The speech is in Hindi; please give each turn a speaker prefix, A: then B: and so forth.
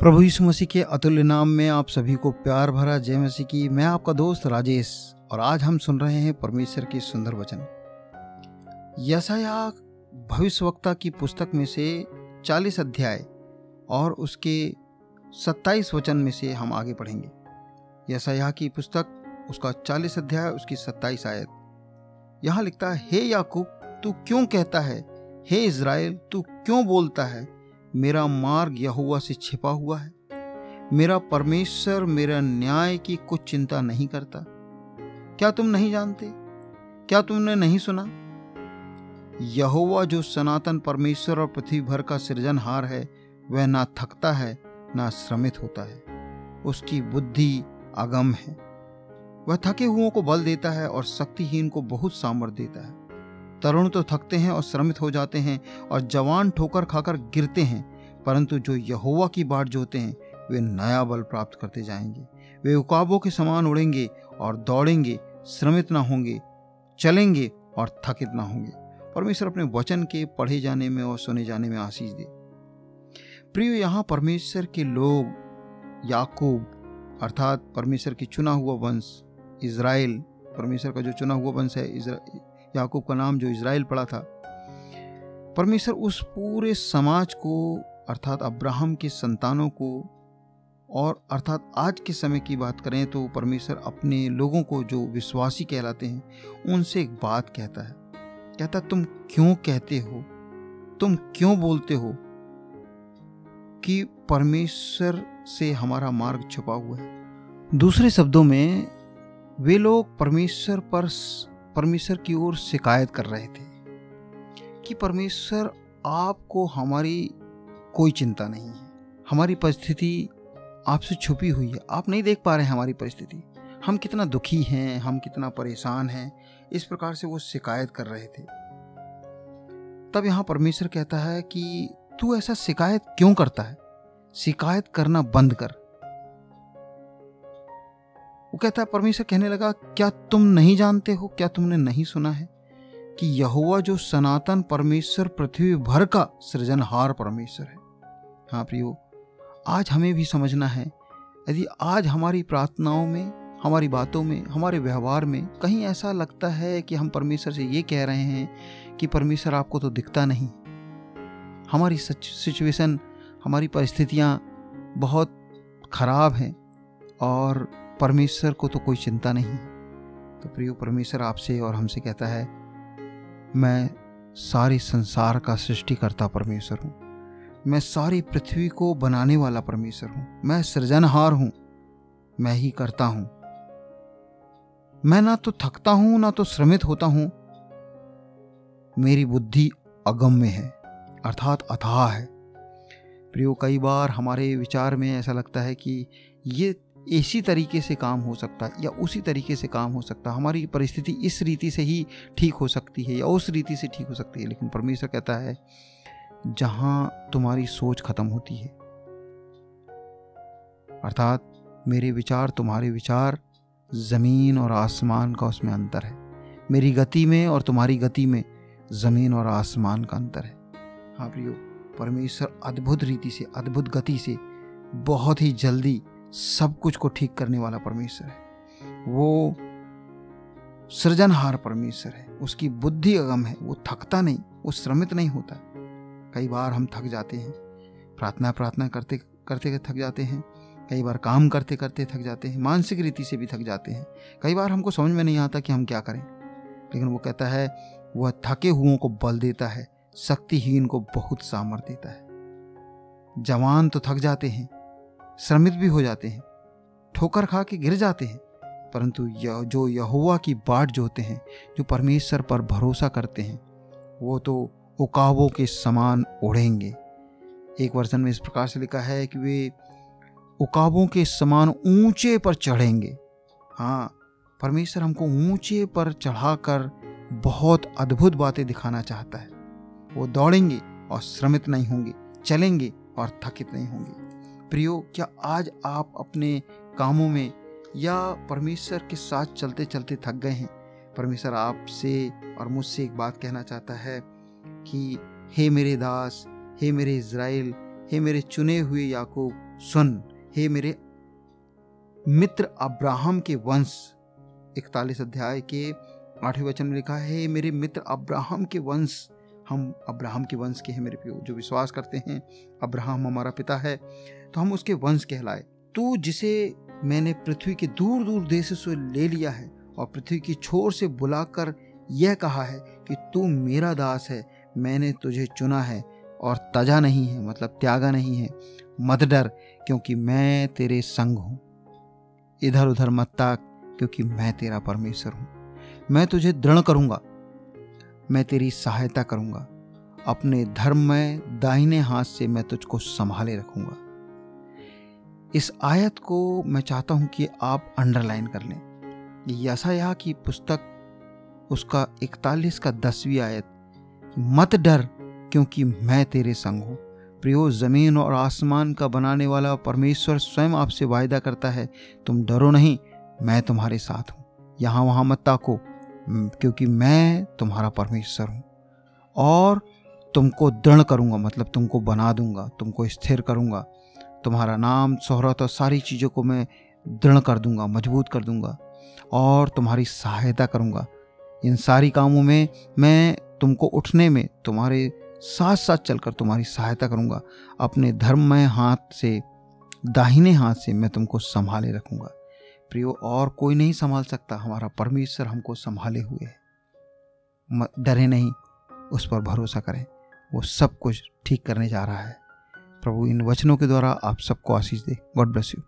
A: प्रभु यीशु मसीह के अतुल्य नाम में आप सभी को प्यार भरा जय मसीह की। मैं आपका दोस्त राजेश, और आज हम सुन रहे हैं परमेश्वर की सुंदर वचन। यसाया भविष्यवक्ता की पुस्तक में से 40 अध्याय और उसके 27 वचन में से हम आगे पढ़ेंगे। यसाया की पुस्तक, उसका 40 अध्याय, उसकी 27 आयत। यहाँ लिखता है, हे याकूब, तू क्यों कहता है? हे इज़राइल, तू क्यों बोलता है? मेरा मार्ग यहुआ से छिपा हुआ है। मेरा परमेश्वर मेरा न्याय की कुछ चिंता नहीं करता। क्या तुम नहीं जानते? क्या तुमने नहीं सुना? यहोवा जो सनातन परमेश्वर और पृथ्वी भर का सृजनहार है, वह ना थकता है, ना श्रमित होता है। उसकी बुद्धि अगम है। वह थके हुओं को बल देता है और शक्तिहीन को बहुत सामर्थ्य देता है। तरुण तो थकते हैं और श्रमित हो जाते हैं और जवान ठोकर खाकर गिरते हैं, परंतु जो यहोवा की बाट जोते हैं, वे नया बल प्राप्त करते जाएँगे। वे उकाबों के समान उड़ेंगे और दौड़ेंगे, श्रमित ना होंगे, चलेंगे और थकित ना होंगे। परमेश्वर अपने वचन के पढ़े जाने में और सुने जाने में आशीष दे। प्रिय, यहाँ परमेश्वर के लोग, याकूब, अर्थात परमेश्वर की चुना हुआ वंश, इज़राइल, परमेश्वर का जो चुना हुआ वंश है याकूब का नाम जो इसराइल पड़ा था। परमेश्वर उस पूरे समाज को, अर्थात अब्राहम के संतानों को, और अर्थात आज के समय की बात करें तो परमेश्वर अपने लोगों को जो विश्वासी कहलाते हैं, उनसे एक बात कहता है। कहता तुम क्यों कहते हो? तुम क्यों बोलते हो कि परमेश्वर से हमारा मार्ग छुपा हुआ है? दूसरे शब्दों में, वे लोग परमेश्वर पर परमेश्वर की ओर शिकायत कर रहे थे कि परमेश्वर आपको हमारी कोई चिंता नहीं है। हमारी परिस्थिति आपसे छुपी हुई है। आप नहीं देख पा रहे हैं हमारी परिस्थिति। हम कितना दुखी हैं, हम कितना परेशान हैं। इस प्रकार से वो शिकायत कर रहे थे। तब यहाँ परमेश्वर कहता है कि तू ऐसा शिकायत क्यों करता है? शिकायत करना बंद कर। कहता है, परमेश्वर कहने लगा, क्या तुम नहीं जानते हो, क्या तुमने नहीं सुना है कि यहुआ जो सनातन परमेश्वर पृथ्वी भर का सृजनहार परमेश्वर है? हाँ प्रियो, आज हमें भी समझना है, यदि आज हमारी प्रार्थनाओं में, हमारी बातों में, हमारे व्यवहार में कहीं ऐसा लगता है कि हम परमेश्वर से ये कह रहे हैं कि परमेश्वर आपको तो दिखता नहीं। हमारी सिचुएशन, हमारी परिस्थितियाँ बहुत ख़राब हैं और परमेश्वर को तो कोई चिंता नहीं। तो प्रियो, परमेश्वर आपसे और हमसे कहता है, मैं सारे संसार का सृष्टिकर्ता परमेश्वर हूँ। मैं सारी पृथ्वी को बनाने वाला परमेश्वर हूँ। मैं सृजनहार हूँ। मैं ही करता हूँ। मैं ना तो थकता हूँ, ना तो श्रमित होता हूँ। मेरी बुद्धि अगम्य है, अर्थात अथाह है। प्रियो, कई बार हमारे विचार में ऐसा लगता है कि ये इसी तरीके से काम हो सकता है या उसी तरीके से काम हो सकता है। हमारी परिस्थिति इस रीति से ही ठीक हो सकती है या उस रीति से ठीक हो सकती है, लेकिन परमेश्वर कहता है, जहाँ तुम्हारी सोच खत्म होती है, अर्थात मेरे विचार तुम्हारे विचार ज़मीन और आसमान का उसमें अंतर है। मेरी गति में और तुम्हारी गति में ज़मीन और आसमान का अंतर है। हाँ प्रियो, परमेश्वर अद्भुत रीति से, अद्भुत गति से बहुत ही जल्दी सब कुछ को ठीक करने वाला परमेश्वर है। वो सृजनहार परमेश्वर है। उसकी बुद्धि अगम है। वो थकता नहीं, वो श्रमित नहीं होता। कई बार हम थक जाते हैं। प्रार्थना प्रार्थना करते करते थक जाते हैं। कई बार काम करते करते थक जाते हैं। मानसिक रीति से भी थक जाते हैं। कई बार हमको समझ में नहीं आता कि हम क्या करें। लेकिन वो कहता है, वह थके हुओं को बल देता है। शक्तिहीन को बहुत सामर्थ्य देता है। जवान तो थक जाते हैं। श्रमित भी हो जाते हैं, ठोकर खा के गिर जाते हैं। परंतु जो यहुआ की बाट जोते हैं, जो परमेश्वर पर भरोसा करते हैं, वो तो उकावों के समान उड़ेंगे। एक वर्जन में इस प्रकार से लिखा है कि वे उकाबों के समान ऊँचे पर चढ़ेंगे। हाँ परमेश्वर हमको ऊँचे पर चढ़ाकर बहुत अद्भुत बातें दिखाना चाहता है। वो दौड़ेंगे और श्रमित नहीं होंगे, चलेंगे और थकित नहीं होंगे। प्रियो, क्या आज आप अपने कामों में या परमेश्वर के साथ चलते चलते थक गए हैं? परमेश्वर आपसे और मुझसे एक बात कहना चाहता है कि हे मेरे दास, हे मेरे इज़राइल, हे मेरे चुने हुए याकूब, सुन, हे मेरे मित्र अब्राहम के वंश। इकतालीस अध्याय के आठवें वचन में लिखा है, हे मेरे मित्र अब्राहम के वंश हम अब्राहम के वंश के हैं मेरे प्यो, जो विश्वास करते हैं, अब्राहम हमारा पिता है तो हम उसके वंश कहलाए। तू जिसे मैंने पृथ्वी के दूर दूर देश से ले लिया है और पृथ्वी की छोर से बुलाकर यह कहा है कि तू मेरा दास है, मैंने तुझे चुना है और तजा नहीं है मतलब त्यागा नहीं है। मत डर, क्योंकि मैं तेरे संग हूँ। इधर उधर मत ताक, क्योंकि मैं तेरा परमेश्वर हूँ। मैं तुझे दृढ़ करूँगा। मैं तेरी सहायता करूँगा। अपने धर्म में दाहिने हाथ से मैं तुझको संभाले रखूँगा। इस आयत को मैं चाहता हूँ कि आप अंडरलाइन कर लें। यसाया की पुस्तक, उसका इकतालीस का दसवीं आयत, मत डर, क्योंकि मैं तेरे संग हूँ। प्रियो, ज़मीन और आसमान का बनाने वाला परमेश्वर स्वयं आपसे वायदा करता है, तुम डरो नहीं, मैं तुम्हारे साथ हूँ। यहाँ वहाँ मत ताको क्योंकि मैं तुम्हारा परमेश्वर हूँ। और तुमको दृढ़ करूँगा मतलब तुमको बना दूँगा, तुमको स्थिर करूँगा। तुम्हारा नाम, शोहरत और सारी चीज़ों को मैं दृढ़ कर दूँगा, मज़बूत कर दूँगा और तुम्हारी सहायता करूँगा। इन सारी कामों में, मैं तुमको उठने में, तुम्हारे साथ साथ चलकर तुम्हारी सहायता करूँगा। अपने धर्म में हाथ से, दाहिने हाथ से मैं तुमको संभाले रखूँगा। प्रियो, और कोई नहीं संभाल सकता। हमारा परमेश्वर हमको संभाले हुए है। डरे नहीं, उस पर भरोसा करें। वो सब कुछ ठीक करने जा रहा है। प्रभु, इन वचनों के द्वारा आप सबको आशीष दे। God bless you